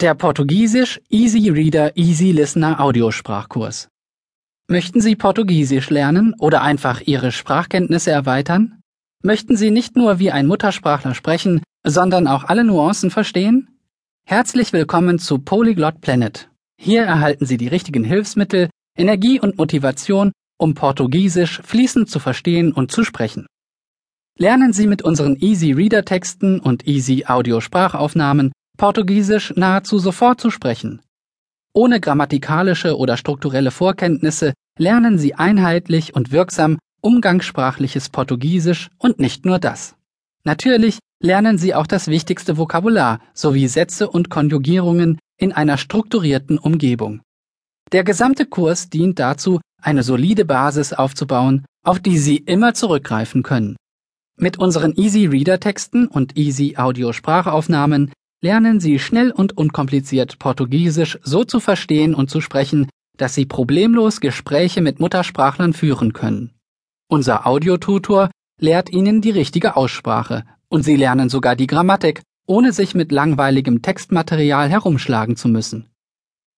Der Portugiesisch Easy Reader Easy Listener Audiosprachkurs. Möchten Sie Portugiesisch lernen oder einfach Ihre Sprachkenntnisse erweitern? Möchten Sie nicht nur wie ein Muttersprachler sprechen, sondern auch alle Nuancen verstehen? Herzlich willkommen zu Polyglot Planet. Hier erhalten Sie die richtigen Hilfsmittel, Energie und Motivation, um Portugiesisch fließend zu verstehen und zu sprechen. Lernen Sie mit unseren Easy Reader Texten und Easy Audio Sprachaufnahmen Portugiesisch nahezu sofort zu sprechen. Ohne grammatikalische oder strukturelle Vorkenntnisse lernen Sie einheitlich und wirksam umgangssprachliches Portugiesisch und nicht nur das. Natürlich lernen Sie auch das wichtigste Vokabular sowie Sätze und Konjugierungen in einer strukturierten Umgebung. Der gesamte Kurs dient dazu, eine solide Basis aufzubauen, auf die Sie immer zurückgreifen können. Mit unseren Easy Reader Texten und Easy Audio Sprachaufnahmen lernen Sie schnell und unkompliziert Portugiesisch so zu verstehen und zu sprechen, dass Sie problemlos Gespräche mit Muttersprachlern führen können. Unser Audiotutor lehrt Ihnen die richtige Aussprache und Sie lernen sogar die Grammatik, ohne sich mit langweiligem Textmaterial herumschlagen zu müssen.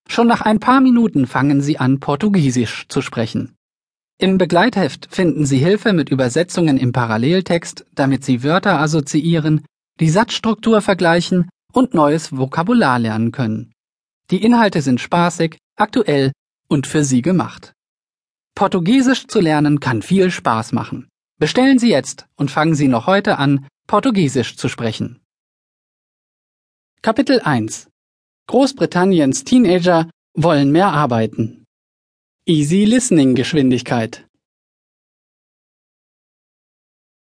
Schon nach ein paar Minuten fangen Sie an, Portugiesisch zu sprechen. Im Begleitheft finden Sie Hilfe mit Übersetzungen im Paralleltext, damit Sie Wörter assoziieren, die Satzstruktur vergleichen und neues Vokabular lernen können. Die Inhalte sind spaßig, aktuell und für Sie gemacht. Portugiesisch zu lernen kann viel Spaß machen. Bestellen Sie jetzt und fangen Sie noch heute an, Portugiesisch zu sprechen. Kapitel 1 Großbritanniens Teenager wollen mehr arbeiten. Easy Listening Geschwindigkeit.